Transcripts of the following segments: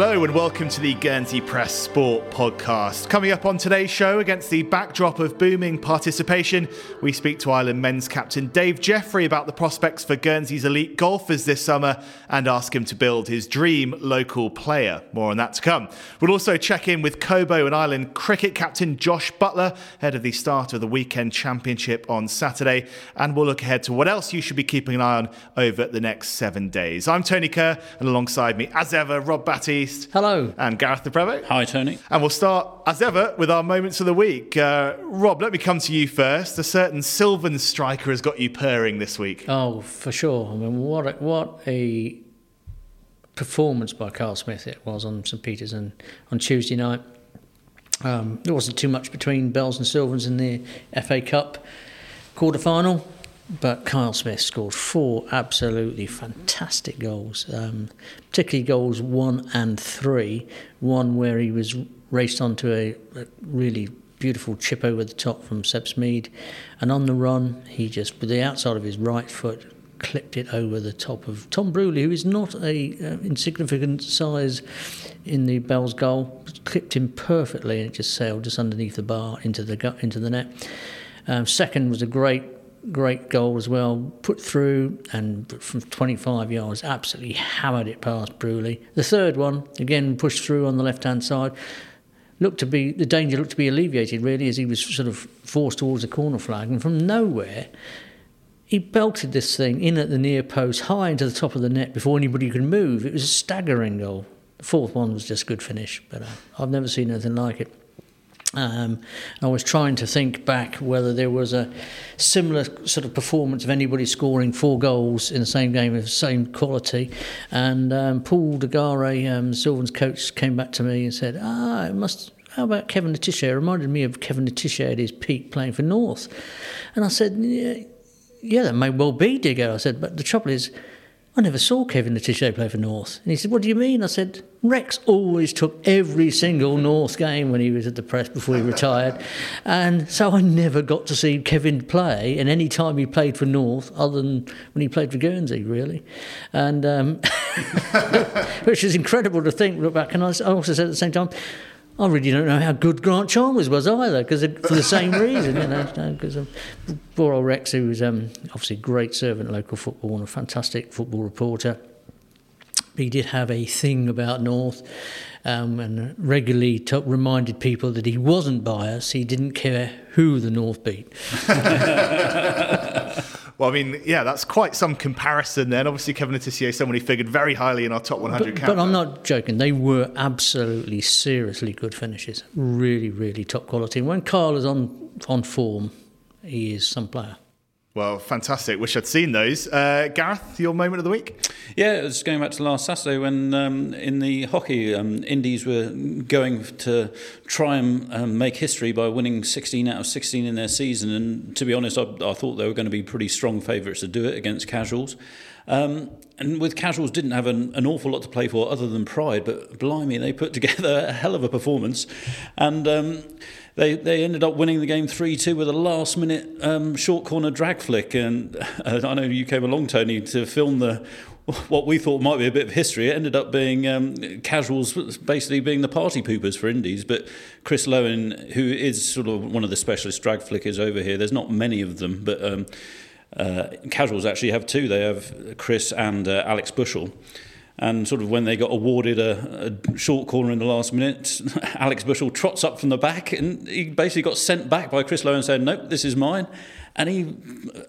Hello and welcome to the Guernsey Press Sport podcast. Coming up on today's show, against the backdrop of booming participation, we speak to Island men's captain Dave Jeffrey about the prospects for Guernsey's elite golfers this summer and ask him to build his dream local player. More on that to come. We'll also check in with Cobo and Island cricket captain Josh Butler, ahead of the start of the weekend championship on Saturday, and we'll look ahead to what else you should be keeping an eye on over the next seven days. I'm Tony Kerr, and alongside me, as ever, Rob Batty. Hello. And Gareth Le Prevost. Hi, Tony. And we'll start, as ever, with our moments of the week. Uh, Rob, let me come to you first. A certain Sylvan striker has got you purring this week. Oh, for sure. I mean, what a, what a performance by Carl Smith it was on St Peter's and on Tuesday night. Um, there wasn't too much between Bells and Sylvans in the FA Cup quarter final. But Kyle Smith scored four absolutely fantastic goals, um, particularly goals one and three. One where he was raced onto a, a really beautiful chip over the top from Seb Smead, and on the run, he just, with the outside of his right foot, clipped it over the top of Tom Brewley, who is not a uh, insignificant size in the Bells goal. Clipped him perfectly, and it just sailed just underneath the bar into the into the net. Um, second was a great great goal as well, put through and from 25 yards, absolutely hammered it past Brewley. The third one, again pushed through on the left hand side, looked to be the danger looked to be alleviated really as he was sort of forced towards the corner flag, and from nowhere. He belted this thing in at the near post, high into the top of the net before anybody could move. It was a staggering goal. The fourth one was just good finish, but uh, I've never seen anything like it. Um, I was trying to think back whether there was a similar sort of performance of anybody scoring four goals in the same game of the same quality. And um, Paul Degare, um, Sylvan's coach, came back to me and said, "Ah, it must." How about Kevin Le Tissier? It reminded me of Kevin Le Tissier at his peak playing for North. And I said, yeah, yeah, that may well be, Digger. I said, but the trouble is, I never saw Kevin Le Tissier play for North. And he said, What do you mean? I said, Rex always took every single North game when he was at the press before he retired. And so I never got to see Kevin play and any time he played for North, other than when he played for Guernsey, really. And um, which is incredible to think, look back. And I also said at the same time, I really don't know how good Grant Chalmers was either, because for the same reason, you know, because um, poor old Rex, who was um, obviously a great servant local football and a fantastic football reporter, he did have a thing about North um, and regularly t- reminded people that he wasn't biased. He didn't care who the North beat. Well, I mean, yeah, that's quite some comparison then. Obviously, Kevin Le Tissier, someone he figured very highly in our top 100 but, but I'm not joking. They were absolutely, seriously good finishes. Really, really top quality. And when Carl is on, on form, he is some player. Well, fantastic. Wish I'd seen those. Uh, Gareth, your moment of the week? Yeah, it was going back to last Saturday when um, in the hockey, um, Indies were going to try and um, make history by winning 16 out of 16 in their season. And to be honest, I, I thought they were going to be pretty strong favourites to do it against casuals. Um, and with casuals, didn't have an, an, awful lot to play for other than pride, but blimey, they put together a hell of a performance. And um, they, they ended up winning the game 3 2 with a last minute um, short corner drag flick. And uh, I know you came along, Tony, to film the what we thought might be a bit of history. It ended up being um, casuals, basically being the party poopers for Indies. But Chris Lowen, who is sort of one of the specialist drag flickers over here, there's not many of them, but um, uh, casuals actually have two. They have Chris and uh, Alex Bushell. And sort of when they got awarded a, a, short corner in the last minute, Alex Bushell trots up from the back and he basically got sent back by Chris Lowe and said, Nope, this is mine. And he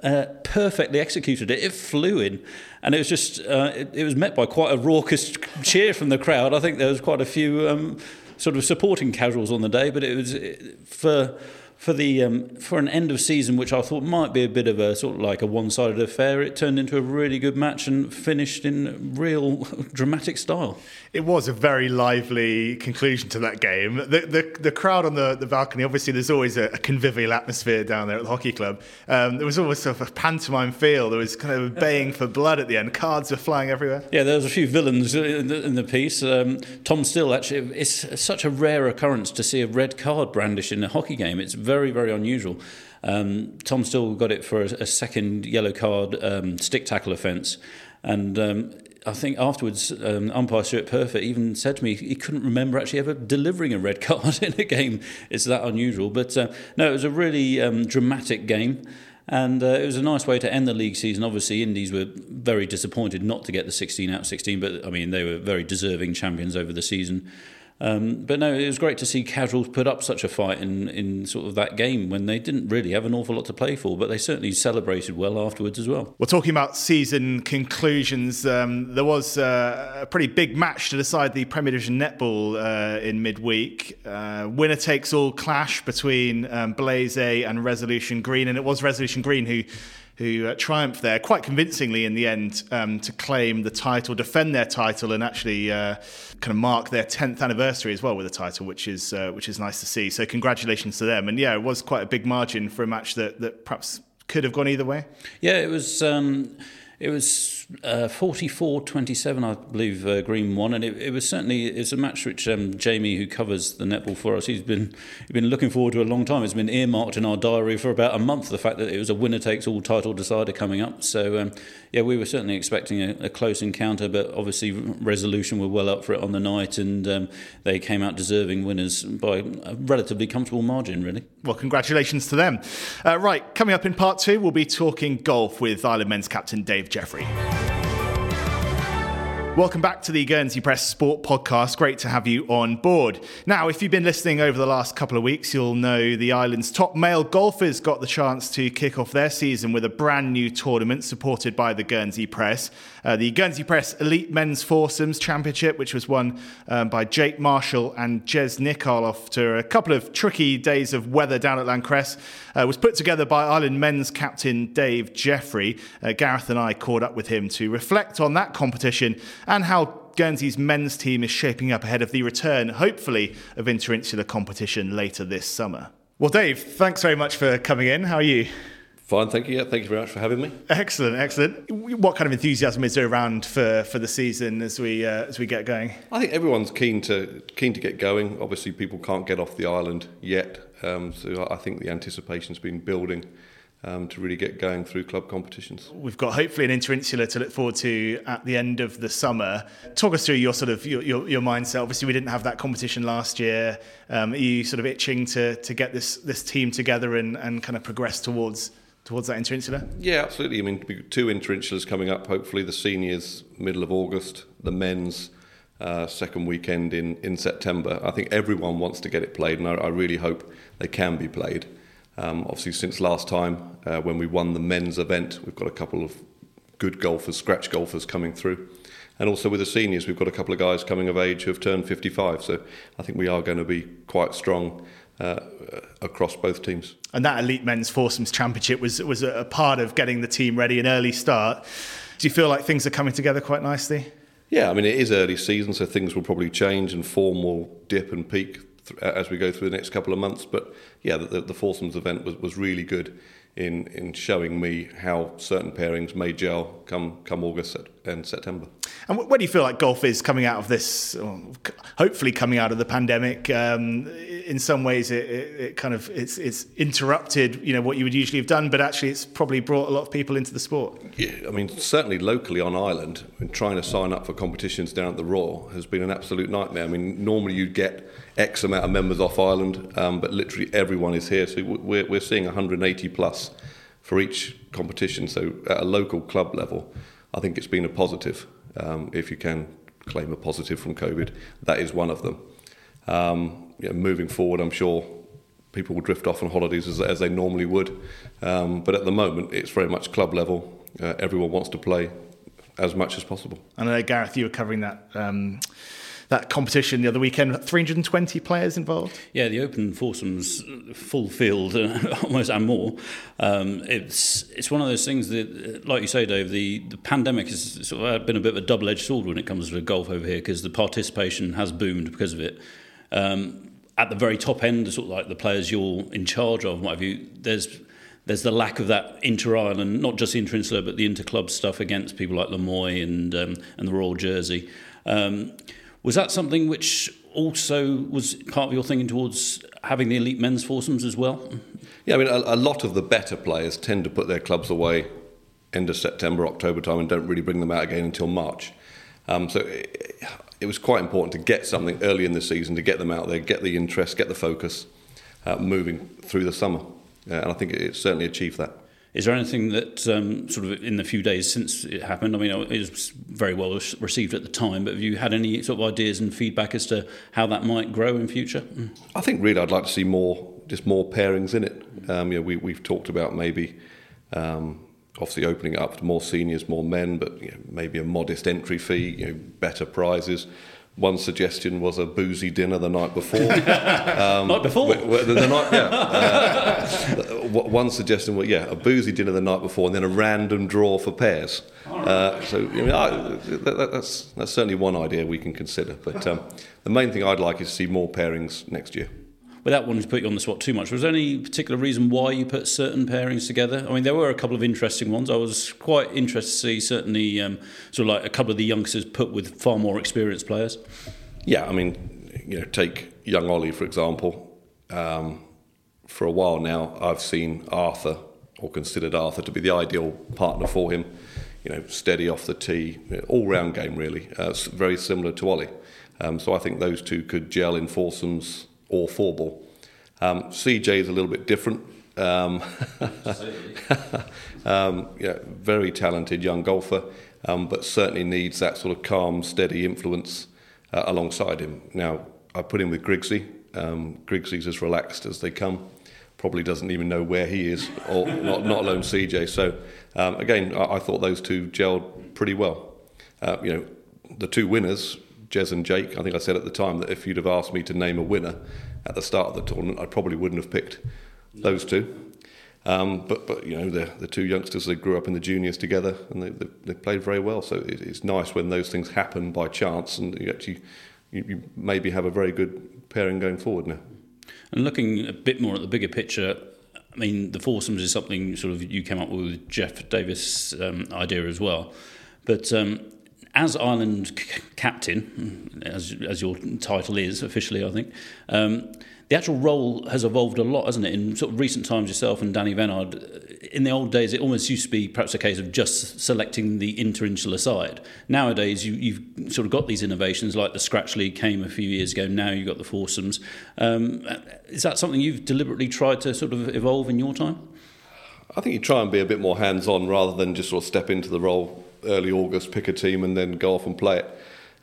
uh, perfectly executed it. It flew in. And it was just, uh, it, it, was met by quite a raucous cheer from the crowd. I think there was quite a few um, sort of supporting casuals on the day, but it was for for the um, for an end of season, which I thought might be a bit of a sort of like a one-sided affair, it turned into a really good match and finished in real dramatic style. It was a very lively conclusion to that game. The the, the crowd on the, the balcony, obviously, there's always a, a convivial atmosphere down there at the hockey club. Um, there was always sort of a pantomime feel. There was kind of a baying for blood at the end. Cards were flying everywhere. Yeah, there was a few villains in the, in the piece. Um, Tom Still, actually, it's such a rare occurrence to see a red card brandished in a hockey game. It's very, very unusual. Um, Tom still got it for a, a second yellow card um, stick tackle offence. And um, I think afterwards, um, umpire Stuart Perfect even said to me he couldn't remember actually ever delivering a red card in a game. It's that unusual. But uh, no, it was a really um, dramatic game. And uh, it was a nice way to end the league season. Obviously, Indies were very disappointed not to get the 16 out of 16, but I mean, they were very deserving champions over the season. Um, but no, it was great to see Casuals put up such a fight in, in sort of that game when they didn't really have an awful lot to play for, but they certainly celebrated well afterwards as well. We're talking about season conclusions. Um, there was uh, a pretty big match to decide the Premier Division netball uh, in midweek. Uh, winner takes all clash between um, Blaze and Resolution Green, and it was Resolution Green who who uh, triumphed there quite convincingly in the end um, to claim the title, defend their title, and actually uh, kind of mark their 10th anniversary as well with the title, which is uh, which is nice to see. So congratulations to them. And yeah, it was quite a big margin for a match that that perhaps could have gone either way. Yeah, it was. Um, it was uh, 44-27, I believe uh, Green won, and it, it, was certainly it's a match which um, Jamie, who covers the netball for us, he's been he's been looking forward to a long time. It's been earmarked in our diary for about a month. The fact that it was a winner takes all title decider coming up. So um, yeah, we were certainly expecting a, a, close encounter, but obviously Resolution were well up for it on the night, and um, they came out deserving winners by a relatively comfortable margin, really. Well, congratulations to them. Uh, right, coming up in part two, we'll be talking golf with Island men's captain Dave Jeffrey. Welcome back to the Guernsey Press Sport Podcast. Great to have you on board. Now, if you've been listening over the last couple of weeks, you'll know the island's top male golfers got the chance to kick off their season with a brand new tournament supported by the Guernsey Press. Uh, the Guernsey Press Elite Men's Foursomes Championship, which was won um, by Jake Marshall and Jez Nichol after a couple of tricky days of weather down at L'Ancresse, uh, was put together by Island men's captain Dave Jeffrey. Uh, Gareth and I caught up with him to reflect on that competition and how Guernsey's men's team is shaping up ahead of the return, hopefully, of interinsular competition later this summer. Well, Dave, thanks very much for coming in. How are you? Fine, thank you. Yeah, thank you very much for having me. Excellent, excellent. What kind of enthusiasm is there around for, for the season as we uh, as we get going? I think everyone's keen to keen to get going. Obviously, people can't get off the island yet, um, so I think the anticipation's been building um, to really get going through club competitions. We've got hopefully an interinsular to look forward to at the end of the summer. Talk us through your sort of your, your, your mindset. Obviously, we didn't have that competition last year. Um, are you sort of itching to to get this this team together and, and kind of progress towards towards that interinsular? Yeah, absolutely. I mean, two interinsulars coming up. Hopefully, the seniors middle of August, the men's. Uh, second weekend in, in September. I think everyone wants to get it played, and I, I really hope they can be played. Um, obviously, since last time uh, when we won the men's event, we've got a couple of good golfers, scratch golfers coming through. And also with the seniors, we've got a couple of guys coming of age who have turned 55. So I think we are going to be quite strong uh, across both teams. And that elite men's foursomes championship was was a part of getting the team ready, an early start. Do you feel like things are coming together quite nicely? Yeah, I mean it is early season, so things will probably change and form will dip and peak as we go through the next couple of months. But yeah, the, the foursomes event was, was really good in in showing me how certain pairings may gel come come August and September. And where do you feel like golf is coming out of this? Hopefully, coming out of the pandemic. Um, in some ways, it, it, it, kind of it's it's interrupted, you know, what you would usually have done, but actually, it's probably brought a lot of people into the sport. Yeah, I mean, certainly locally on island, trying to sign up for competitions down at the Raw has been an absolute nightmare. I mean, normally you'd get X amount of members off island, um, but literally everyone is here. So we're, we're seeing 180 plus for each competition. So at a local club level, I think it's been a positive. Um, if you can claim a positive from COVID, that is one of them. Um, know, moving forward, I'm sure people will drift off on holidays as, as they normally would. Um, but at the moment, it's very much club level. Uh, everyone wants to play as much as possible. I know, Gareth, you were covering that um, that competition the other weekend. 320 players involved. Yeah, the Open foursomes full field, almost and more. Um, it's it's one of those things that, like you say, Dave, the, the pandemic has sort of been a bit of a double edged sword when it comes to golf over here because the participation has boomed because of it. Um, at the very top end, sort of like the players you're in charge of, what have you, there's there's the lack of that inter-island, not just inter-insular, but the inter-club stuff against people like La Moye and um, and the Royal Jersey. Um, was that something which also was part of your thinking towards having the elite men's foursomes as well? Yeah, I mean, a, a lot of the better players tend to put their clubs away end of September, October time, and don't really bring them out again until March. Um, so it, it, was quite important to get something early in the season to get them out there, get the interest, get the focus uh, moving through the summer. Uh, and I think it, it certainly achieved that. Is there anything that um, sort of in the few days since it happened? I mean, it was very well received at the time, but have you had any sort of ideas and feedback as to how that might grow in future? I think really I'd like to see more, just more pairings in it. Um, you know, we, we've talked about maybe um, obviously opening it up to more seniors, more men, but you know, maybe a modest entry fee, you know, better prizes. One suggestion was a boozy dinner the night before. Um, night before? The, the, the night, yeah. Uh, one suggestion was, yeah, a boozy dinner the night before and then a random draw for pairs. Uh, so I, that, that's, that's certainly one idea we can consider. But um, the main thing I'd like is to see more pairings next year without wanting to put you on the spot too much, was there any particular reason why you put certain pairings together? I mean, there were a couple of interesting ones. I was quite interested to see certainly um, sort of like a couple of the youngsters put with far more experienced players. Yeah, I mean, you know, take young Ollie for example. Um, for a while now, I've seen Arthur or considered Arthur to be the ideal partner for him. You know, steady off the tee, all round game really. Uh, very similar to Ollie. Um, so I think those two could gel in foursomes or four ball. Um, CJ is a little bit different. Um, um, yeah, very talented young golfer, um, but certainly needs that sort of calm, steady influence uh, alongside him. Now, I put him with Grigsy. Um, Grigsy's as relaxed as they come. Probably doesn't even know where he is, or not, not alone CJ. So, um, again, I, I, thought those two gelled pretty well. Uh, you know, the two winners, Jez and Jake, I think I said at the time that if you'd have asked me to name a winner at the start of the tournament, I probably wouldn't have picked those two. Um, but but you know the the two youngsters they grew up in the juniors together and they, they, they played very well. So it, it's nice when those things happen by chance and you actually you, you maybe have a very good pairing going forward now. And looking a bit more at the bigger picture, I mean, the foursomes is something sort of you came up with Jeff Davis' um, idea as well. But um, as Island c- captain, as, as your title is officially, I think, um, the actual role has evolved a lot, hasn't it? In sort of recent times, yourself and Danny Vennard, in the old days, it almost used to be perhaps a case of just selecting the interinsular side. Nowadays, you, you've sort of got these innovations like the Scratch League came a few years ago. Now you've got the foursomes. Um, is that something you've deliberately tried to sort of evolve in your time? I think you try and be a bit more hands-on rather than just sort of step into the role early August, pick a team, and then go off and play it.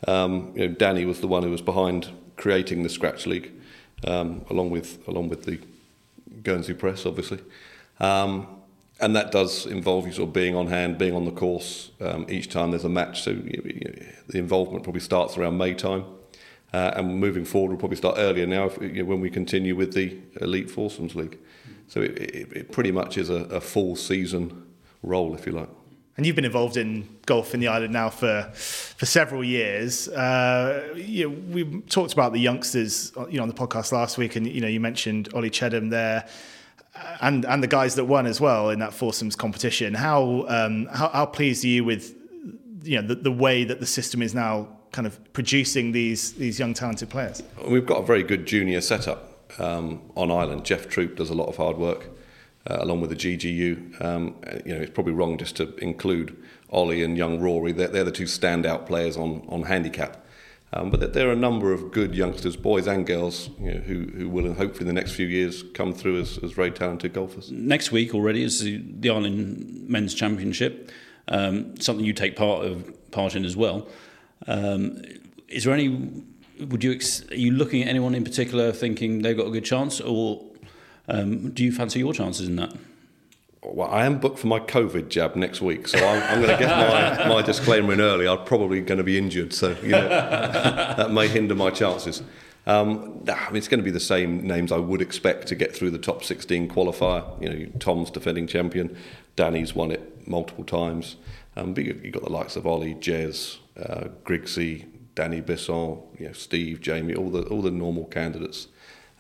Um, you know, Danny was the one who was behind creating the Scratch League, um, along with along with the Guernsey Press, obviously. Um, and that does involve you sort of being on hand, being on the course um, each time there's a match. So you, the involvement probably starts around May time, uh, and moving forward we'll probably start earlier now if, you know, when we continue with the Elite Foursomes League. So it, it, it pretty much is a, a full season role, if you like and you've been involved in golf in the island now for for several years. Uh, you know, we talked about the youngsters, you know, on the podcast last week, and you know, you mentioned Ollie Chedham there, and and the guys that won as well in that foursomes competition. How um, how, how pleased are you with you know the, the way that the system is now kind of producing these these young talented players? We've got a very good junior setup um, on island. Jeff Troop does a lot of hard work uh, along with the GGU. Um, you know, it's probably wrong just to include Ollie and young Rory. They're, they're the two standout players on, on handicap. Um, but there are a number of good youngsters, boys and girls, you know, who, who will hopefully in the next few years come through as, as very talented golfers. Next week already is the, the Island Men's Championship, um, something you take part of part in as well. Um, is there any? Would you are you looking at anyone in particular thinking they've got a good chance, or um, do you fancy your chances in that? Well, I am booked for my COVID jab next week, so I'm, I'm going to get my, my disclaimer in early. I'm probably going to be injured, so you know, that may hinder my chances. Um, I mean, it's going to be the same names I would expect to get through the top 16 qualifier. You know, Tom's defending champion, Danny's won it multiple times. Um, but you've got the likes of Ollie, Jez, uh, Grigsy, Danny Bisson, you know, Steve, Jamie, all the all the normal candidates.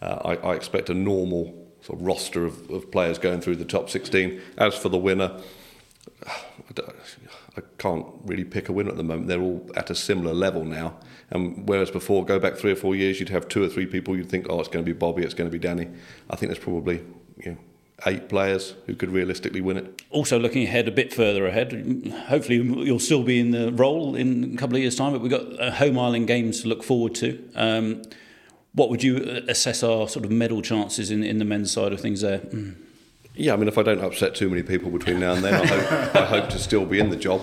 Uh, I, I expect a normal sort of roster of, of players going through the top 16. As for the winner, I can't really pick a winner at the moment. They're all at a similar level now. And whereas before, go back three or four years, you'd have two or three people you'd think, oh, it's going to be Bobby, it's going to be Danny. I think there's probably you know, eight players who could realistically win it. Also, looking ahead a bit further ahead, hopefully you'll still be in the role in a couple of years' time. But we've got uh, home island games to look forward to. Um, what would you assess our sort of medal chances in, in the men's side of things there? Mm. Yeah, I mean, if I don't upset too many people between now and then, I hope, I hope to still be in the job.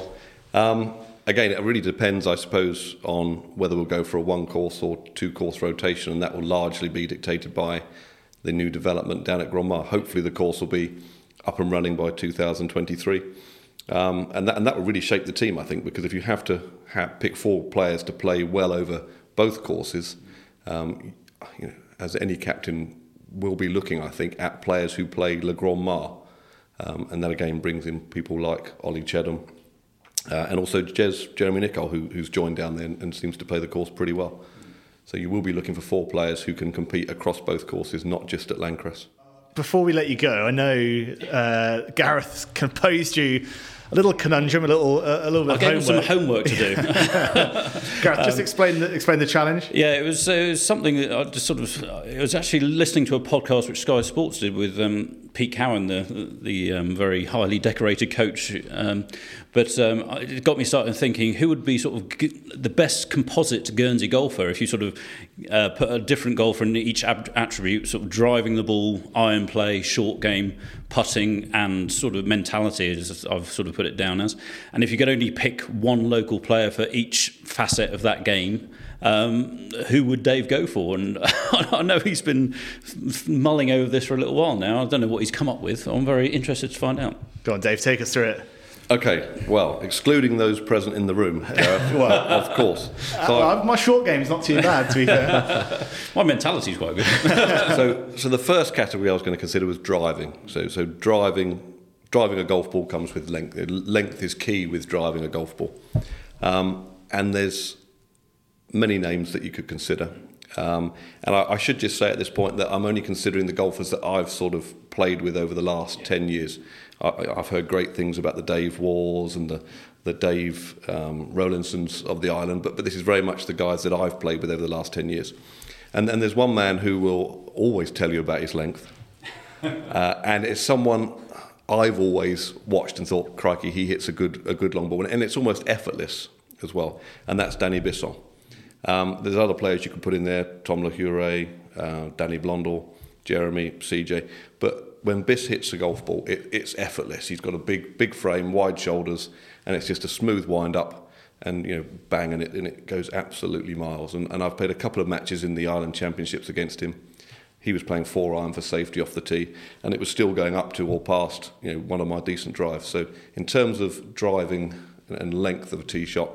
Um, again, it really depends, I suppose, on whether we'll go for a one course or two course rotation, and that will largely be dictated by the new development down at Grand Mare. Hopefully, the course will be up and running by 2023. Um, and, that, and that will really shape the team, I think, because if you have to have, pick four players to play well over both courses, um, you know, as any captain will be looking, I think, at players who play Le Grand Mare. Um, and that again brings in people like Ollie Chedham uh, and also Jez, Jeremy Nicol, who, who's joined down there and, and, seems to play the course pretty well. So you will be looking for four players who can compete across both courses, not just at L'Ancresse. Before we let you go, I know uh, Gareth composed you a little conundrum, a little uh, a little bit. I gave homework. some homework to do. Gareth, just um, explain the, explain the challenge. Yeah, it was, it was something that I just sort of. It was actually listening to a podcast which Sky Sports did with um, Pete Cowan, the the um, very highly decorated coach. Um, but um, it got me started thinking who would be sort of the best composite Guernsey golfer if you sort of uh, put a different golfer in each ab- attribute, sort of driving the ball, iron play, short game, putting, and sort of mentality, as I've sort of put it down as. And if you could only pick one local player for each facet of that game. Um, who would Dave go for? And I know he's been mulling over this for a little while now. I don't know what he's come up with. I'm very interested to find out. Go on, Dave, take us through it. Okay, well, excluding those present in the room, uh, well, of course. So uh, my short game is not too bad, to be fair. my mentality is quite good. so, so the first category I was going to consider was driving. So, so driving, driving a golf ball comes with length. Length is key with driving a golf ball, um, and there's many names that you could consider. Um, and I, I, should just say at this point that I'm only considering the golfers that I've sort of played with over the last yeah. 10 years. I, have heard great things about the Dave Wars and the, the Dave um, Rowlandsons of the island, but, but this is very much the guys that I've played with over the last 10 years. And, and there's one man who will always tell you about his length. uh, and it's someone I've always watched and thought, crikey, he hits a good, a good long ball. And it's almost effortless as well. And that's Danny Bisson. Um, there's other players you can put in there, Tom Lahure, uh, Danny Blondell, Jeremy, CJ. But when Biss hits a golf ball, it, it's effortless. He's got a big, big frame, wide shoulders, and it's just a smooth wind up and you know bang and it and it goes absolutely miles and, and I've played a couple of matches in the Island Championships against him he was playing four iron for safety off the tee and it was still going up to or past you know one of my decent drives so in terms of driving and length of a tee shot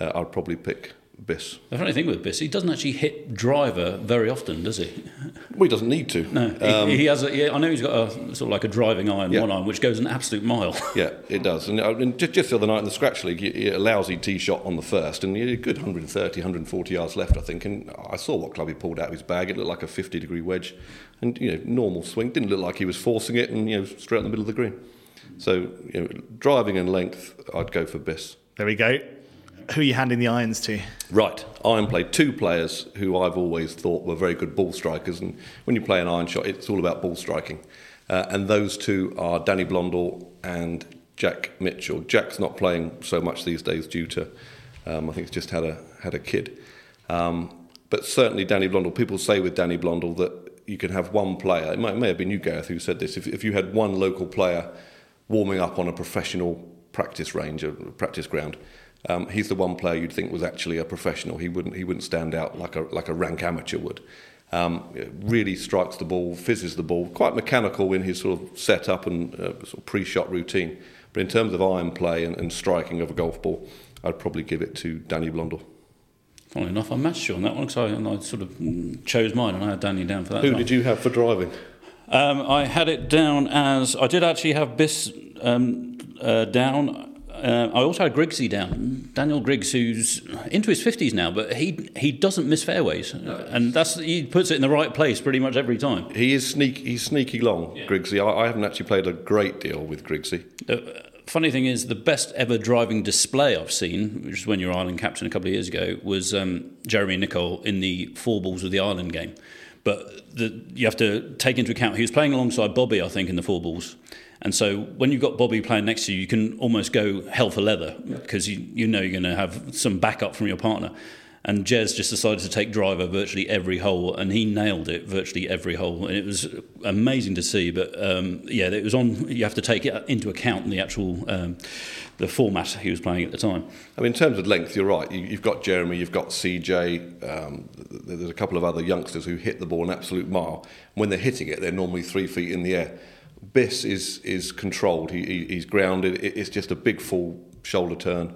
uh, I'd probably pick Biss. The funny thing with Biss, he doesn't actually hit driver very often, does he? Well, he doesn't need to. No, um, he, he, has. A, yeah, I know he's got a sort of like a driving iron, yeah. one iron, which goes an absolute mile. yeah, it does. And, uh, and just, just, the other night in the Scratch League, he, a lousy tee shot on the first, and he had a good 130, 140 yards left, I think. And I saw what club he pulled out of his bag. It looked like a 50 degree wedge, and you know, normal swing. Didn't look like he was forcing it, and you know, straight in the middle of the green. So, you know, driving and length, I'd go for Biss. There we go who are you handing the irons to? Right, iron play two players who I've always thought were very good ball strikers, and when you play an iron shot, it's all about ball striking. Uh, and those two are Danny Blondell and Jack Mitchell. Jack's not playing so much these days due to, um, I think, he's just had a had a kid. Um, but certainly Danny Blondell. People say with Danny Blondell that you can have one player. It, might, may have been you, Gareth, who said this. If, if you had one local player warming up on a professional practice range, a practice ground, um, he's the one player you'd think was actually a professional. He wouldn't he wouldn't stand out like a like a rank amateur would. Um, really strikes the ball, fizzes the ball, quite mechanical in his sort of setup and uh, sort of pre-shot routine. But in terms of iron play and, and striking of a golf ball, I'd probably give it to Danny Blondell. Funnily enough, I matched you on that one because I, I, sort of chose mine and I had Danny down for that. Who did you have for driving? Um, I had it down as I did actually have Biss um, uh, down uh, I also had Griggsy down, Daniel Griggs, who's into his fifties now, but he he doesn't miss fairways, no. and that's he puts it in the right place pretty much every time. He is sneaky, he's sneaky long, yeah. Griggsy. I, I, haven't actually played a great deal with Griggsy. The funny thing is, the best ever driving display I've seen, which is when you were Island captain a couple of years ago, was um, Jeremy Nicol in the four balls of the Island game But the, you have to take into account he was playing alongside Bobby, I think, in the four balls. And so when you've got Bobby playing next to you, you can almost go hell for leather because you, you know you're going to have some backup from your partner. And Jez just decided to take driver virtually every hole, and he nailed it virtually every hole. And it was amazing to see. But um, yeah, it was on. You have to take it into account the actual um, the format he was playing at the time. I mean, in terms of length, you're right. You, have got Jeremy, you've got CJ. Um, there's a couple of other youngsters who hit the ball an absolute mile. When they're hitting it, they're normally three feet in the air. Biss is is controlled. He, he, he's grounded. It's just a big full shoulder turn,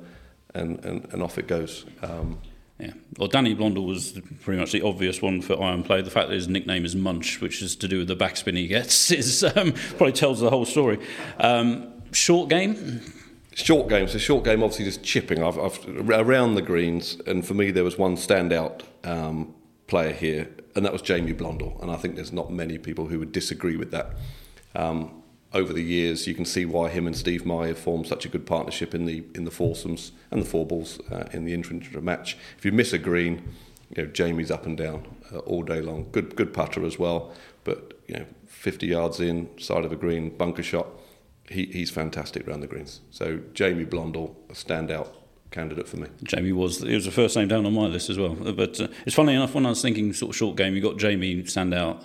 and, and, and off it goes. Um, yeah. Well, Danny Blondell was pretty much the obvious one for Iron Play. The fact that his nickname is Munch, which is to do with the backspin he gets, is um, probably tells the whole story. Um, short game. Short game. So short game, obviously just chipping. I've, I've around the greens, and for me there was one standout um, player here, and that was Jamie Blondell. And I think there's not many people who would disagree with that. Um, over the years, you can see why him and Steve Meyer formed such a good partnership in the in the foursomes and the four balls uh, in the intra match. If you miss a green, you know Jamie's up and down uh, all day long. Good good putter as well, but you know 50 yards in side of a green bunker shot, he, he's fantastic around the greens. So Jamie Blondell, a standout candidate for me. Jamie was it was the first name down on my list as well. But uh, it's funny enough when I was thinking sort of short game, you got Jamie stand out.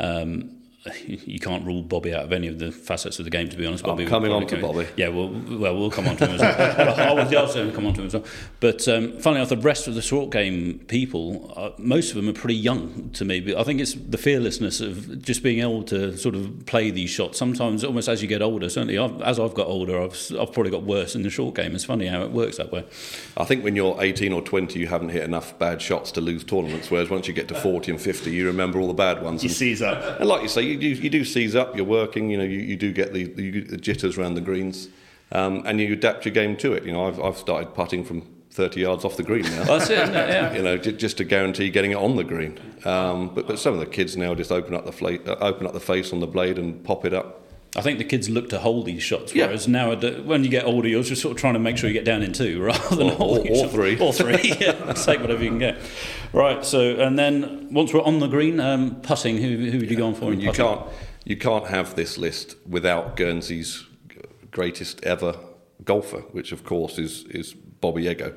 Um, you can't rule Bobby out of any of the facets of the game. To be honest, Bobby. I'm coming on to Bobby. Yeah, well, well, we'll come on to him as well. I was also come on to him as well. But um, funnily enough, the rest of the short game people, uh, most of them are pretty young to me. But I think it's the fearlessness of just being able to sort of play these shots. Sometimes, almost as you get older, certainly I've, as I've got older, I've, I've probably got worse in the short game. It's funny how it works that way. I think when you're 18 or 20, you haven't hit enough bad shots to lose tournaments. Whereas once you get to 40 and 50, you remember all the bad ones. You seize up. And like you say, you you do, you do seize up. You're working. You know, you, you do get the, the, jitters around the greens, um, and you adapt your game to it. You know, I've, I've started putting from 30 yards off the green now. That's it, yeah. You know, just to guarantee getting it on the green. Um, but but some of the kids now just open up the fla- uh, open up the face on the blade and pop it up. I think the kids look to hold these shots, whereas yeah. now when you get older, you're just sort of trying to make sure you get down in two rather than or, or, or three. Or three, yeah. Take whatever you can get. Right. So, and then once we're on the green, um, putting. Who, who would you go on for? I mean, you can't you can't have this list without Guernsey's greatest ever golfer, which of course is is Bobby Eggo,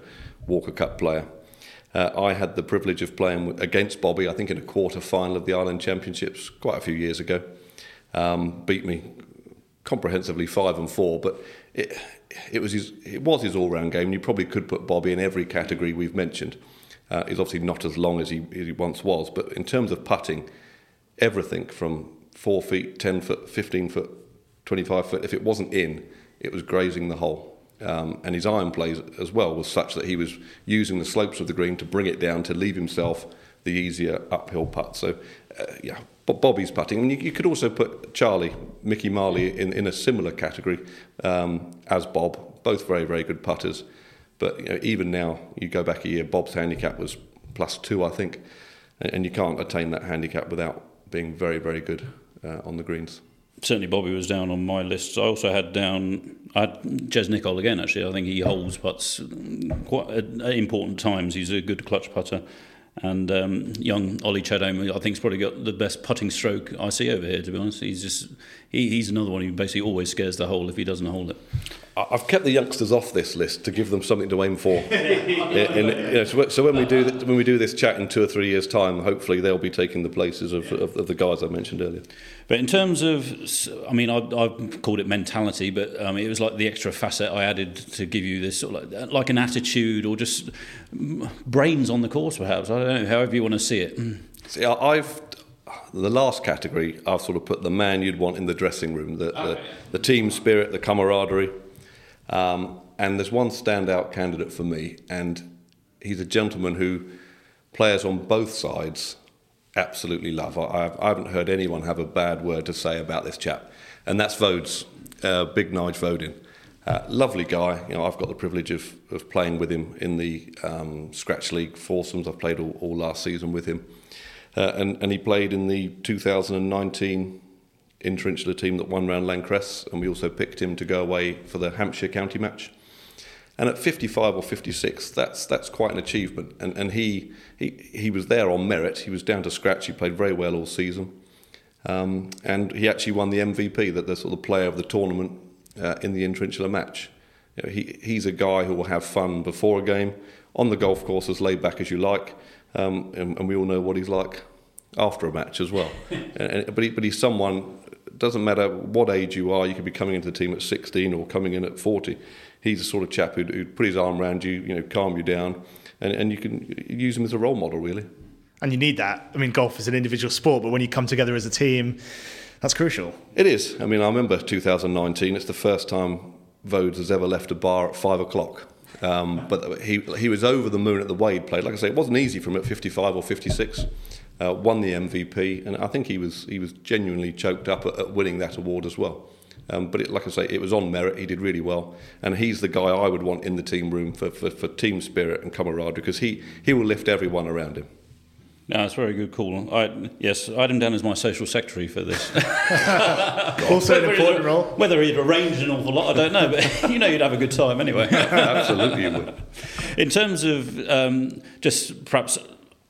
Walker Cup player. Uh, I had the privilege of playing against Bobby, I think in a quarter final of the Island Championships quite a few years ago. Um, beat me comprehensively five and four, but it, it was his it was his all round game. You probably could put Bobby in every category we've mentioned. Uh, he's obviously not as long as he, as he once was, but in terms of putting, everything from four feet, ten foot, fifteen foot, twenty-five foot. If it wasn't in, it was grazing the hole. Um, and his iron play as well was such that he was using the slopes of the green to bring it down to leave himself the easier uphill putt. So, uh, yeah, Bobby's putting. I mean, you, you, could also put Charlie, Mickey Marley in, in a similar category um, as Bob. Both very, very good putters. But you know, even now, you go back a year, Bob's handicap was plus two, I think. And, and you can't attain that handicap without being very, very good uh, on the greens. Certainly, Bobby was down on my list. I also had down I had Jez Nichol again. Actually, I think he holds putts quite at important times. He's a good clutch putter. And um, young Ollie Chedholm, I think, has probably got the best putting stroke I see over here. To be honest, he's just he, he's another one who basically always scares the hole if he doesn't hold it. I've kept the youngsters off this list to give them something to aim for. in, in, you know, so, so, when we do when we do this chat in two or three years' time, hopefully they'll be taking the places of, of, of the guys I mentioned earlier. But in terms of, I mean, I, I called it mentality, but um, it was like the extra facet I added to give you this sort of like, like an attitude or just brains on the course, perhaps. I don't know, however you want to see it. See, I've the last category, I've sort of put the man you'd want in the dressing room, the, okay. the, the team spirit, the camaraderie. Um, and there's one standout candidate for me, and he's a gentleman who players on both sides absolutely love. I, I haven't heard anyone have a bad word to say about this chap, and that's Vodes, uh, Big Nige Vodin. Uh, lovely guy. You know, I've got the privilege of, of playing with him in the um, Scratch League foursomes. I've played all, all last season with him. Uh, and, and he played in the 2019 Interinsular team that won round L'Ancresse, and we also picked him to go away for the Hampshire County match. And at 55 or 56, that's that's quite an achievement. And and he he he was there on merit. He was down to scratch. He played very well all season, um, and he actually won the MVP, that the sort of player of the tournament uh, in the interinsular match. You know, he he's a guy who will have fun before a game on the golf course, as laid back as you like, um, and, and we all know what he's like after a match as well. and, but he, but he's someone. Doesn't matter what age you are, you could be coming into the team at 16 or coming in at 40 he's the sort of chap who'd, who'd put his arm around you, you know, calm you down, and, and you can use him as a role model, really. And you need that. I mean, golf is an individual sport, but when you come together as a team, that's crucial. It is. I mean, I remember 2019. It's the first time Vodes has ever left a bar at five o'clock. Um, but he he was over the moon at the Wade played. Like I say, it wasn't easy for him at 55 or 56. Uh, won the MVP, and I think he was he was genuinely choked up at, at winning that award as well. Um, but it, like I say, it was on merit. He did really well, and he's the guy I would want in the team room for, for, for team spirit and camaraderie because he, he will lift everyone around him. No, it's a very good call. I, yes, I had him down as my social secretary for this. also an important role. Whether he'd arranged an awful lot, I don't know, but you know you'd have a good time anyway. Absolutely, you would. In terms of um, just perhaps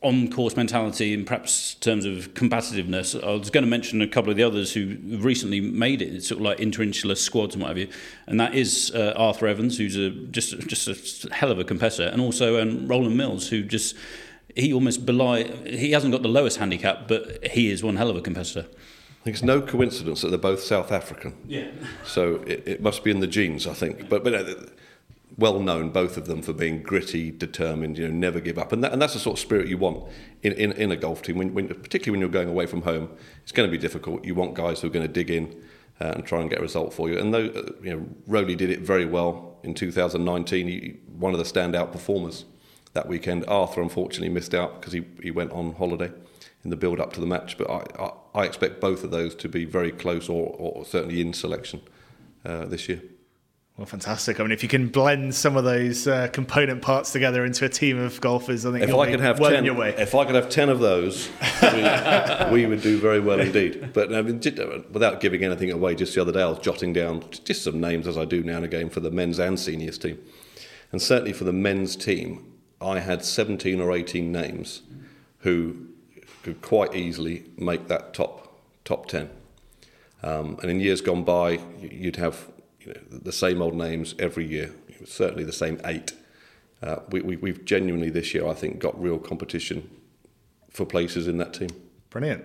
on course mentality and perhaps terms of combativeness. I was going to mention a couple of the others who recently made it, sort of like interinsular squads and what have you, and that is uh, Arthur Evans, who's a, just just a hell of a competitor, and also um, Roland Mills, who just he almost belie he hasn't got the lowest handicap, but he is one hell of a competitor. I think it's no coincidence that they're both South African. Yeah. So it, it must be in the genes, I think. But but. Uh, well known, both of them, for being gritty, determined, you know, never give up. And, that, and that's the sort of spirit you want in, in, in a golf team, when, when, particularly when you're going away from home. It's going to be difficult. You want guys who are going to dig in uh, and try and get a result for you. And though, uh, you know, Rowley did it very well in 2019, he, one of the standout performers that weekend. Arthur, unfortunately, missed out because he, he went on holiday in the build up to the match. But I, I, I expect both of those to be very close or, or certainly in selection uh, this year. Well, fantastic. I mean, if you can blend some of those uh, component parts together into a team of golfers, I think if I could have well 10, your way. If I could have 10 of those, we, we would do very well indeed. But I mean, without giving anything away, just the other day I was jotting down just some names, as I do now and again, for the men's and seniors team. And certainly for the men's team, I had 17 or 18 names who could quite easily make that top, top 10. Um, and in years gone by, you'd have you know, the same old names every year, certainly the same eight. Uh, we, we, we've genuinely this year, I think, got real competition for places in that team. Brilliant.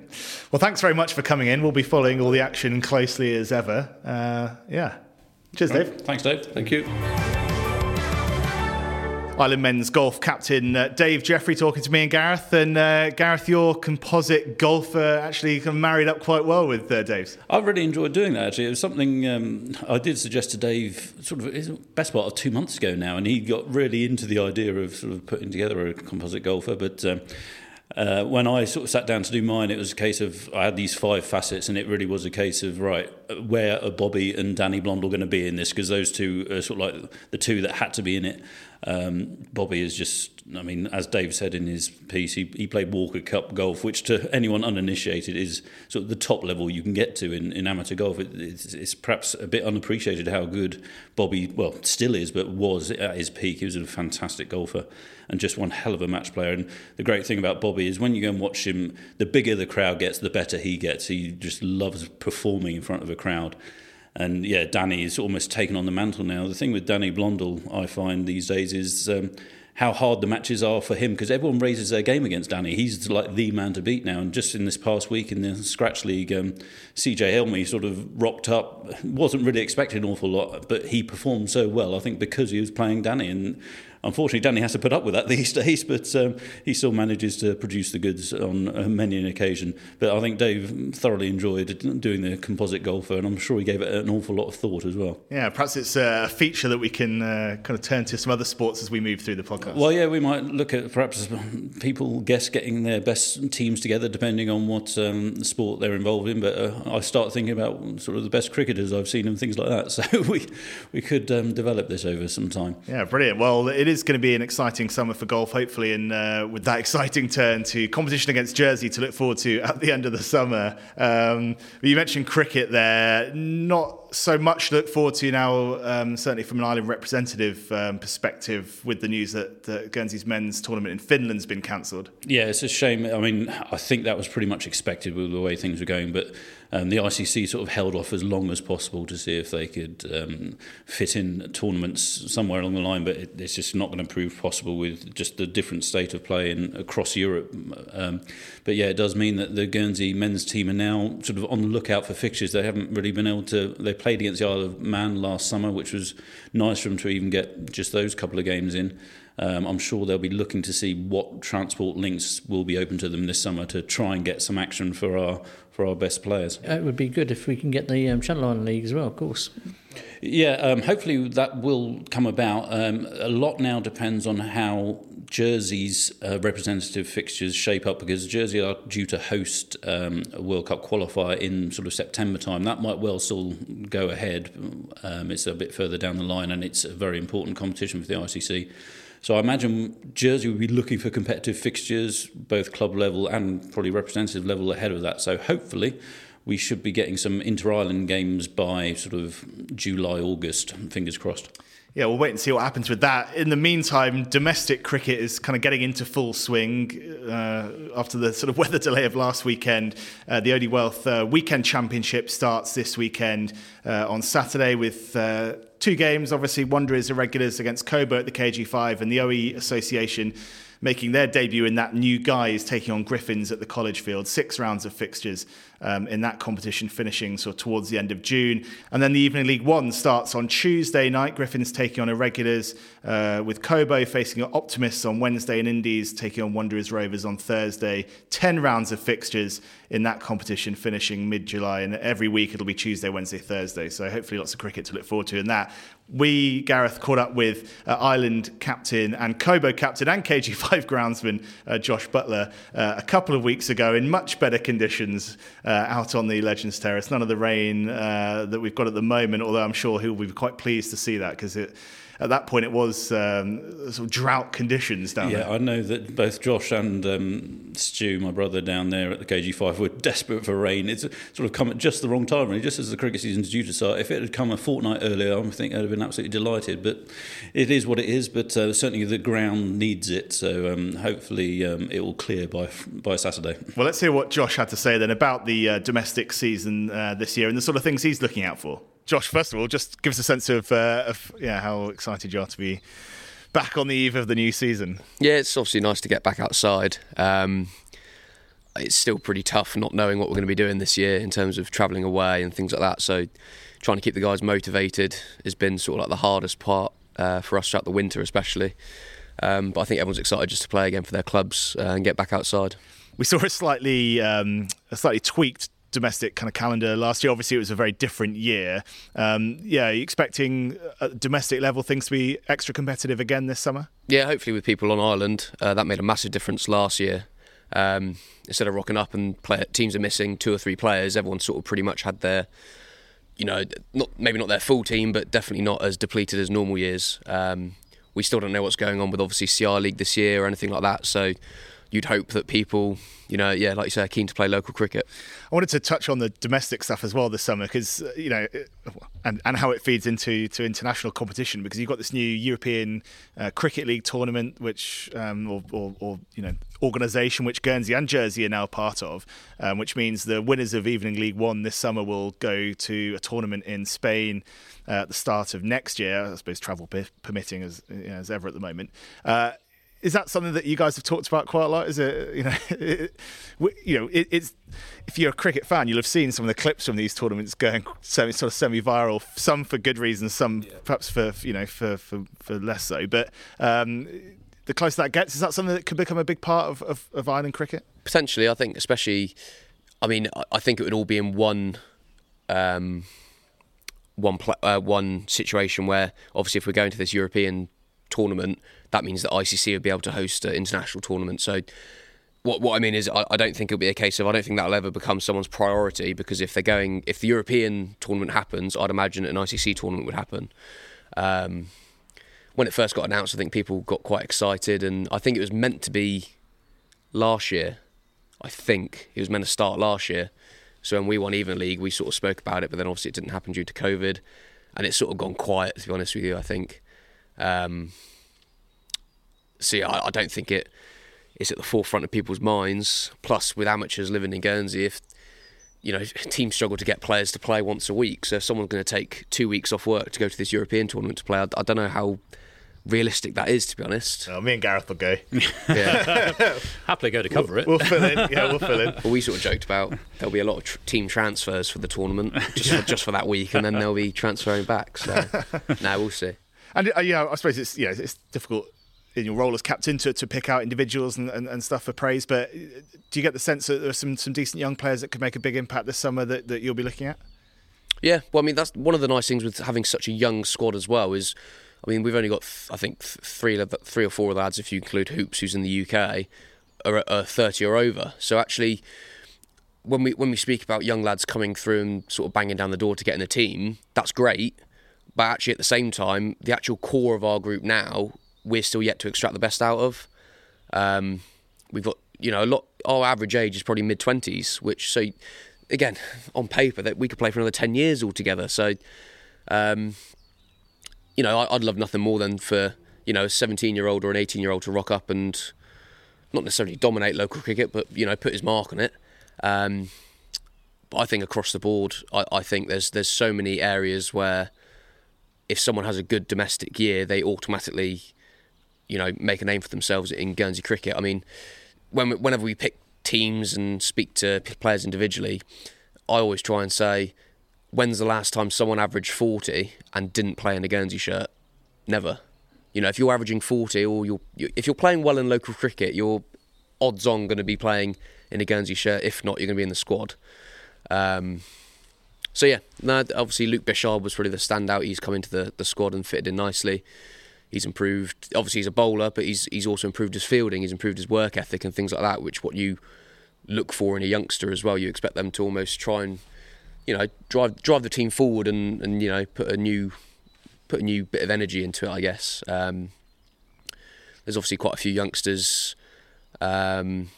Well, thanks very much for coming in. We'll be following all the action closely as ever. Uh, yeah. Cheers, Dave. Thanks, Dave. Thank you. Island men's golf captain uh, Dave Jeffrey talking to me and Gareth. And uh, Gareth, your composite golfer actually married up quite well with uh, Dave's. I really enjoyed doing that. Actually, it was something um, I did suggest to Dave sort of best part of two months ago now, and he got really into the idea of sort of putting together a composite golfer. But um, uh, when I sort of sat down to do mine, it was a case of I had these five facets, and it really was a case of right, where are Bobby and Danny Blondell going to be in this? Because those two are sort of like the two that had to be in it. Um, Bobby is just, I mean, as Dave said in his piece, he, he played Walker Cup golf, which to anyone uninitiated is sort of the top level you can get to in, in amateur golf. It, it's, it's, perhaps a bit unappreciated how good Bobby, well, still is, but was at his peak. He was a fantastic golfer and just one hell of a match player. And the great thing about Bobby is when you go and watch him, the bigger the crowd gets, the better he gets. He just loves performing in front of a crowd. And yeah, Danny is almost taken on the mantle now. The thing with Danny Blondell, I find these days, is um, how hard the matches are for him because everyone raises their game against Danny. He's like the man to beat now. And just in this past week in the Scratch League, um, CJ Helmy sort of rocked up. wasn't really expecting an awful lot, but he performed so well. I think because he was playing Danny and unfortunately, Danny has to put up with that these days, but um, he still manages to produce the goods on uh, many an occasion. But I think Dave thoroughly enjoyed doing the composite golfer, and I'm sure he gave it an awful lot of thought as well. Yeah, perhaps it's a feature that we can uh, kind of turn to some other sports as we move through the podcast. Well, yeah, we might look at perhaps people guess getting their best teams together depending on what um, sport they're involved in. But uh, I start thinking about sort of the best cricketers I've seen and things like that. So we we could um, develop this over some time. Yeah, brilliant. Well, it is is going to be an exciting summer for golf, hopefully, and uh, with that exciting turn to competition against Jersey to look forward to at the end of the summer. Um, you mentioned cricket there, not so much to look forward to now, um, certainly from an Island representative um, perspective, with the news that, that Guernsey's men's tournament in Finland's been cancelled. Yeah, it's a shame. I mean, I think that was pretty much expected with the way things were going, but um, the ICC sort of held off as long as possible to see if they could um, fit in tournaments somewhere along the line, but it, it's just not going to prove possible with just the different state of play in, across Europe. Um, but yeah, it does mean that the Guernsey men's team are now sort of on the lookout for fixtures. They haven't really been able to. They played against the Isle of Man last summer, which was nice for them to even get just those couple of games in. Um, I'm sure they'll be looking to see what transport links will be open to them this summer to try and get some action for our for our best players. It would be good if we can get the um, Channel Island League as well, of course. Yeah, um, hopefully that will come about. Um, a lot now depends on how Jersey's uh, representative fixtures shape up because Jersey are due to host um, a World Cup qualifier in sort of September time. That might well still go ahead. Um, it's a bit further down the line and it's a very important competition for the ICC. So I imagine Jersey will be looking for competitive fixtures, both club level and probably representative level ahead of that. So hopefully we should be getting some inter island games by sort of July, August. Fingers crossed. Yeah, we'll wait and see what happens with that. In the meantime, domestic cricket is kind of getting into full swing uh, after the sort of weather delay of last weekend. Uh, the Odey Wealth uh, Weekend Championship starts this weekend uh, on Saturday with uh, two games. Obviously, Wanderers irregulars against Cobo at the KG5 and the OE Association making their debut in that new guise, taking on Griffins at the College Field. Six rounds of fixtures um, in that competition, finishing sort of towards the end of June. And then the Evening League One starts on Tuesday night. Griffins taking on Irregulars uh, with Cobo facing Optimists on Wednesday and Indies taking on Wanderers Rovers on Thursday. Ten rounds of fixtures in that competition, finishing mid July. And every week it'll be Tuesday, Wednesday, Thursday. So hopefully lots of cricket to look forward to in that. We, Gareth, caught up with uh, Island captain and Cobo captain and KG5 groundsman uh, Josh Butler uh, a couple of weeks ago in much better conditions uh, out on the Legends Terrace. None of the rain uh, that we've got at the moment, although I'm sure he'll be quite pleased to see that because it at that point it was um, sort of drought conditions down yeah, there. Yeah, I know that both Josh and um, Stu, my brother down there at the KG5, were desperate for rain. It's sort of come at just the wrong time, really, just as the cricket season's due to start. If it had come a fortnight earlier, I think I'd have been absolutely delighted. But it is what it is. But uh, certainly the ground needs it, so um, hopefully um, it will clear by by Saturday. Well, let's hear what Josh had to say then about the uh, domestic season uh, this year and the sort of things he's looking out for. Josh, first of all, just give us a sense of, uh, of yeah, how excited you are to be back on the eve of the new season. Yeah, it's obviously nice to get back outside. Um, it's still pretty tough not knowing what we're going to be doing this year in terms of travelling away and things like that. So, trying to keep the guys motivated has been sort of like the hardest part uh, for us throughout the winter, especially. Um, but I think everyone's excited just to play again for their clubs uh, and get back outside. We saw a slightly um, a slightly tweaked domestic kind of calendar last year. Obviously, it was a very different year. Um, yeah, expecting at domestic level things to be extra competitive again this summer? Yeah, hopefully with people on island, uh, that made a massive difference last year. Um, instead of rocking up and play, teams are missing two or three players, everyone sort of pretty much had their, you know, not maybe not their full team, but definitely not as depleted as normal years. Um, we still don't know what's going on with obviously CI League this year or anything like that. So you'd hope that people, you know, yeah, like you say, are keen to play local cricket. I wanted to touch on the domestic stuff as well this summer because uh, you know, and and how it feeds into to international competition because you've got this new European uh, Cricket League tournament, which um, or, or, or, you know organisation which Guernsey and Jersey are now part of, um, which means the winners of Evening League One this summer will go to a tournament in Spain. Uh, at the start of next year, I suppose travel permitting as, you know, as ever at the moment. Uh, is that something that you guys have talked about quite a lot? Is it you know, it, you know, it, it's if you're a cricket fan, you'll have seen some of the clips from these tournaments going semi, sort of semi-viral. Some for good reasons, some yeah. perhaps for you know for for, for less so. But um, the closer that gets, is that something that could become a big part of, of, of island cricket? Potentially, I think, especially. I mean, I think it would all be in one. Um, one pl- uh, one situation where obviously if we're going to this European tournament, that means that ICC would be able to host an international tournament. So what what I mean is I, I, don't think it'll be a case of I don't think that'll ever become someone's priority because if they're going if the European tournament happens, I'd imagine an ICC tournament would happen. Um, when it first got announced, I think people got quite excited, and I think it was meant to be last year. I think it was meant to start last year, So when we won Even League, we sort of spoke about it, but then obviously it didn't happen due to COVID, and it's sort of gone quiet. To be honest with you, I think. Um, so yeah, I, I don't think it is at the forefront of people's minds. Plus, with amateurs living in Guernsey, if you know teams struggle to get players to play once a week, so if someone's going to take two weeks off work to go to this European tournament to play, I, I don't know how realistic that is, to be honest. Oh, me and Gareth will go. Yeah. Happily go to cover it. We'll fill in. Yeah, we'll fill in. well, we sort of joked about there'll be a lot of tr- team transfers for the tournament just for, just for that week, and then they'll be transferring back. So now we'll see. And uh, yeah, I suppose it's yeah, it's difficult in your role as captain to, to pick out individuals and, and, and stuff for praise. But uh, do you get the sense that there are some, some decent young players that could make a big impact this summer that, that you'll be looking at? Yeah, well, I mean that's one of the nice things with having such a young squad as well. Is I mean we've only got th- I think th- three three or four lads, if you include Hoops, who's in the UK, are, are thirty or over. So actually, when we when we speak about young lads coming through and sort of banging down the door to get in the team, that's great. But actually, at the same time, the actual core of our group now, we're still yet to extract the best out of. Um, we've got you know a lot. Our average age is probably mid twenties, which so again on paper that we could play for another ten years altogether. So. Um, you know, I- I'd love nothing more than for you know a 17 year old or an 18 year old to rock up and not necessarily dominate local cricket, but you know put his mark on it. Um, but I think across the board, I, I think there's there's so many areas where if someone has a good domestic year, they automatically, you know, make a name for themselves in Guernsey cricket. I mean, when whenever we pick teams and speak to players individually, I always try and say, when's the last time someone averaged 40 and didn't play in a Guernsey shirt? Never. You know, if you're averaging 40 or you're if you're playing well in local cricket, you're odds on going to be playing in a Guernsey shirt. If not, you're going to be in the squad. Um, so yeah, obviously Luke Bichard was probably the standout. He's come into the, the squad and fitted in nicely. He's improved. Obviously, he's a bowler, but he's he's also improved his fielding. He's improved his work ethic and things like that, which what you look for in a youngster as well. You expect them to almost try and you know drive drive the team forward and, and you know put a new put a new bit of energy into it. I guess um, there's obviously quite a few youngsters um,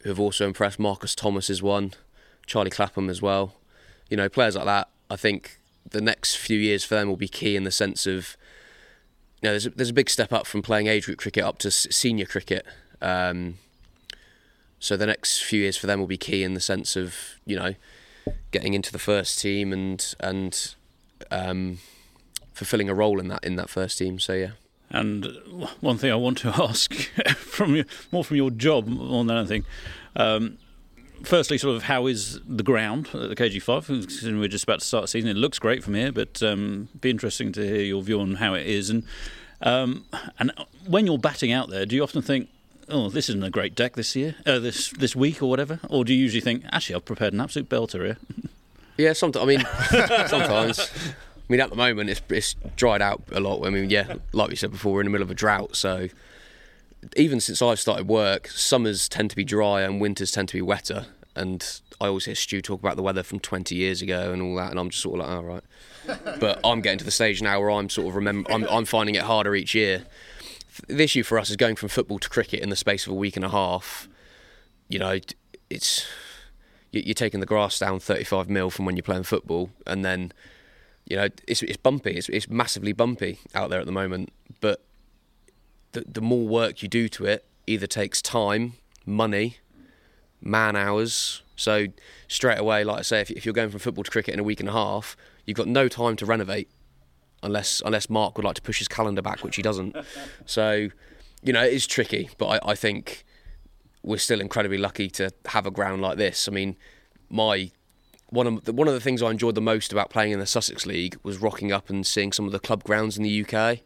who have also impressed. Marcus Thomas is one, Charlie Clapham as well. You know, players like that. I think the next few years for them will be key in the sense of you know, there's a, there's a big step up from playing age group cricket up to senior cricket. Um, so the next few years for them will be key in the sense of you know getting into the first team and and um, fulfilling a role in that in that first team. So yeah. And one thing I want to ask from your, more from your job more than anything. Um, firstly, sort of how is the ground at the KG5? Considering we're just about to start the season, it looks great from here, but um, be interesting to hear your view on how it is. And um, and when you're batting out there, do you often think, "Oh, this isn't a great deck this year, uh, this this week or whatever," or do you usually think, "Actually, I've prepared an absolute belter here"? Yeah, sometimes. I mean, sometimes. I mean, at the moment, it's it's dried out a lot. I mean, yeah, like we said before, we're in the middle of a drought. So even since I've started work, summers tend to be dry and winters tend to be wetter. And I always hear Stu talk about the weather from 20 years ago and all that, and I'm just sort of like, oh, right. But I'm getting to the stage now where I'm sort of remember, I'm, I'm finding it harder each year. The issue for us is going from football to cricket in the space of a week and a half. You know, it's you- you're taking the grass down 35 mil from when you're playing football, and then you know it's it's bumpy. It's it's massively bumpy out there at the moment. But the the more work you do to it, either takes time, money, man hours. So straight away, like I say, if, if you're going from football to cricket in a week and a half, you've got no time to renovate, unless unless Mark would like to push his calendar back, which he doesn't. So you know it is tricky, but I, I think we're still incredibly lucky to have a ground like this. I mean, my one of the, one of the things I enjoyed the most about playing in the Sussex League was rocking up and seeing some of the club grounds in the UK.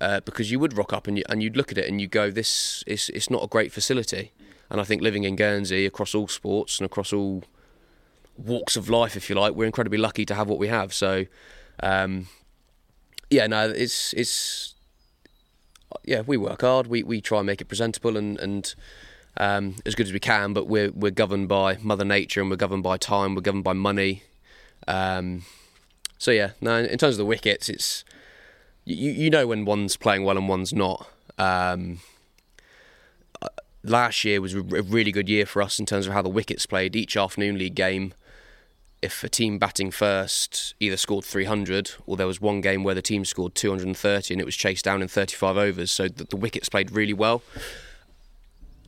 Uh, because you would rock up and you, and you'd look at it and you go, this is it's not a great facility. And I think living in Guernsey across all sports and across all walks of life, if you like, we're incredibly lucky to have what we have. So, um, yeah, no, it's it's yeah, we work hard. We we try and make it presentable and and um, as good as we can, but we're we're governed by Mother Nature and we're governed by time. We're governed by money. Um, so yeah, no. In terms of the wickets, it's you you know when one's playing well and one's not. Um, uh, last year was a really good year for us in terms of how the wickets played. Each afternoon league game, if a team batting first either scored 300 or there was one game where the team scored 230 and it was chased down in 35 overs, so the, the wickets played really well.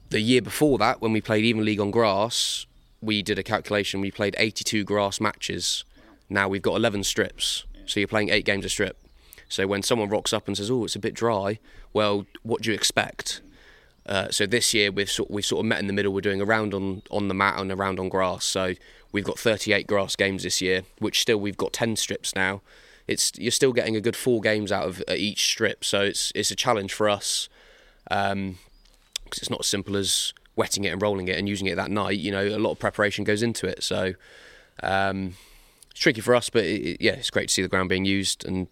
The year before that, when we played even league on grass, we did a calculation. We played 82 grass matches. Now we've got 11 strips, so you're playing eight games a strip. So when someone rocks up and says, "Oh, it's a bit dry," well, what do you expect? Uh, so this year we've sort, we've sort of met in the middle. We're doing a round on, on the mat and a round on grass. So we've got 38 grass games this year, which still we've got 10 strips now. It's you're still getting a good four games out of each strip. So it's it's a challenge for us because um, it's not as simple as wetting it and rolling it and using it that night. You know, a lot of preparation goes into it. So um, it's tricky for us, but it, yeah, it's great to see the ground being used and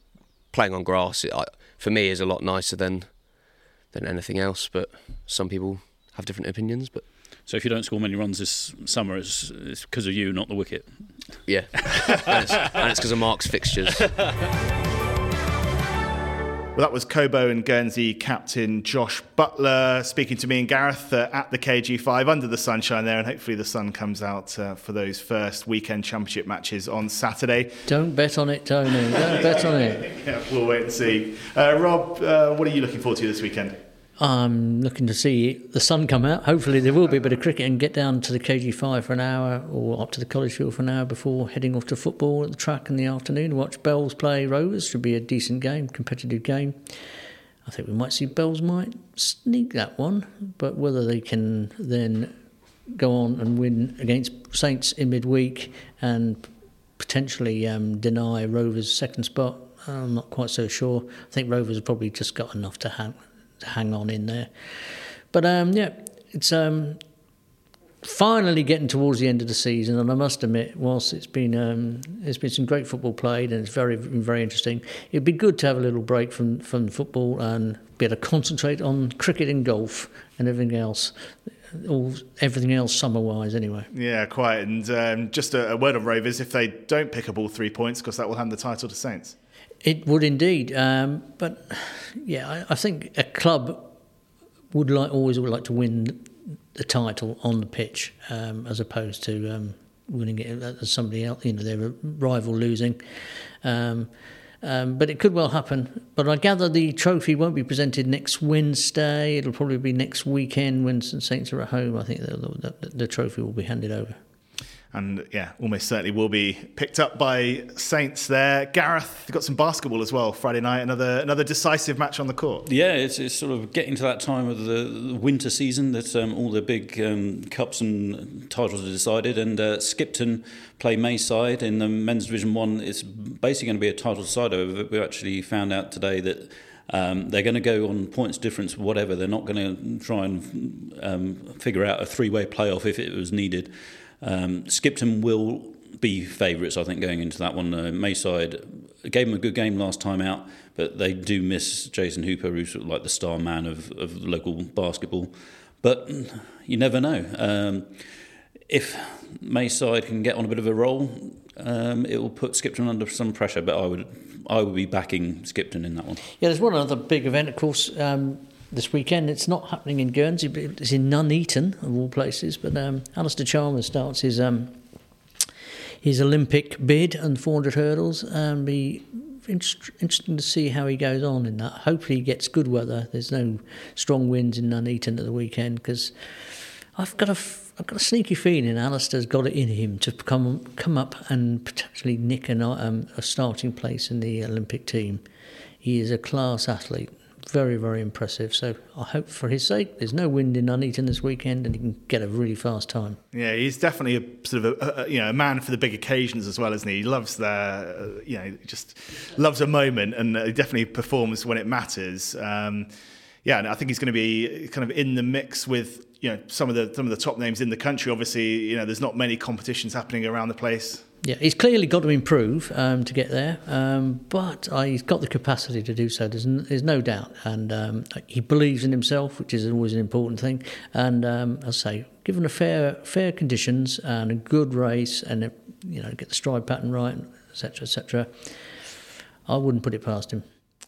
playing on grass. It, for me, is a lot nicer than than anything else. But some people have different opinions. But so if you don't score many runs this summer, it's because of you, not the wicket. Yeah, and it's because of Mark's fixtures. Well, that was Cobo and Guernsey captain Josh Butler speaking to me and Gareth uh, at the KG5 under the sunshine there, and hopefully the sun comes out uh, for those first weekend championship matches on Saturday. Don't bet on it, Tony. Don't bet on it. yeah, we'll wait and see. Uh, Rob, uh, what are you looking forward to this weekend? I'm looking to see the sun come out. Hopefully, there will be a bit of cricket and get down to the KG5 for an hour or up to the college field for an hour before heading off to football at the track in the afternoon. Watch Bells play Rovers. Should be a decent game, competitive game. I think we might see Bells might sneak that one, but whether they can then go on and win against Saints in midweek and potentially um, deny Rovers' second spot, I'm not quite so sure. I think Rovers have probably just got enough to hang hang on in there. But um, yeah, it's um, finally getting towards the end of the season, and I must admit, whilst it's been um, there's been some great football played and it's very very interesting, it'd be good to have a little break from from football and be able to concentrate on cricket and golf and everything else. All everything else summer wise, anyway. Yeah, quite. And um, just a, a word of Rovers: if they don't pick up all three points, because that will hand the title to Saints. It would indeed, um, but yeah, I, I, think a club would like always would like to win the title on the pitch um, as opposed to um, winning it as somebody else. You know, their rival losing. Um, um, but it could well happen. But I gather the trophy won't be presented next Wednesday. It'll probably be next weekend when St Saints are at home. I think the, the, the trophy will be handed over and yeah, almost certainly will be picked up by Saints there. Gareth, got some basketball as well Friday night, another another decisive match on the court. Yeah, it's, it's sort of getting to that time of the, winter season that um, all the big um, cups and titles are decided, and uh, Skipton play Mayside in the men's Division One. It's basically going to be a title decider. We actually found out today that. Um, they're going to go on points difference, whatever. They're not going to try and um, figure out a three-way playoff if it was needed. Um, Skipton will be favourites, I think, going into that one. Uh, Mayside gave them a good game last time out, but they do miss Jason Hooper, who's sort of like the star man of, of local basketball. But you never know. Um, if Mayside can get on a bit of a roll, um, it will put Skipton under some pressure. But I would, I would be backing Skipton in that one. Yeah, there's one other big event, of course. Um, this weekend. It's not happening in Guernsey, but it's in Nuneaton, of all places. But um, Alistair Chalmers starts his um, his Olympic bid and 400 hurdles, and be interesting to see how he goes on in that. Hopefully, he gets good weather. There's no strong winds in Nuneaton at the weekend because I've got a I've got a sneaky feeling Alistair's got it in him to come come up and potentially nick an, um, a starting place in the Olympic team. He is a class athlete very, very impressive. So I hope for his sake, there's no wind in Nuneaton this weekend, and he can get a really fast time. Yeah, he's definitely a sort of a, a you know a man for the big occasions as well, isn't he? He loves the uh, you know just loves a moment, and he definitely performs when it matters. Um, yeah, and I think he's going to be kind of in the mix with you know some of the some of the top names in the country. Obviously, you know there's not many competitions happening around the place. Yeah, he's clearly got to improve um, to get there, um, but uh, he's got the capacity to do so. There's, n- there's no doubt, and um, he believes in himself, which is always an important thing. And um, I say, given a fair fair conditions and a good race, and you know get the stride pattern right, etc., etc., I wouldn't put it past him.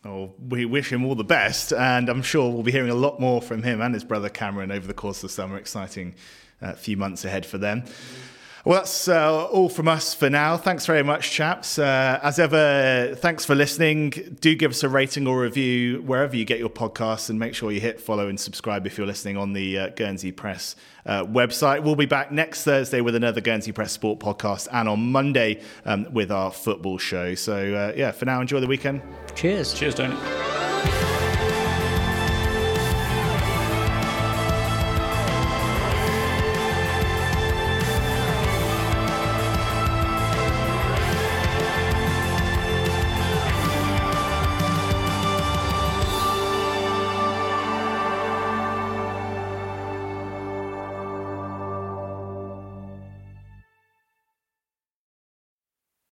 Oh, we wish him all the best, and I'm sure we'll be hearing a lot more from him and his brother Cameron over the course of the summer. Exciting uh, few months ahead for them. Well, that's uh, all from us for now. Thanks very much, chaps. Uh, as ever, thanks for listening. Do give us a rating or review wherever you get your podcasts and make sure you hit follow and subscribe if you're listening on the uh, Guernsey Press uh, website. We'll be back next Thursday with another Guernsey Press Sport podcast and on Monday um, with our football show. So, uh, yeah, for now, enjoy the weekend. Cheers. Cheers, Tony.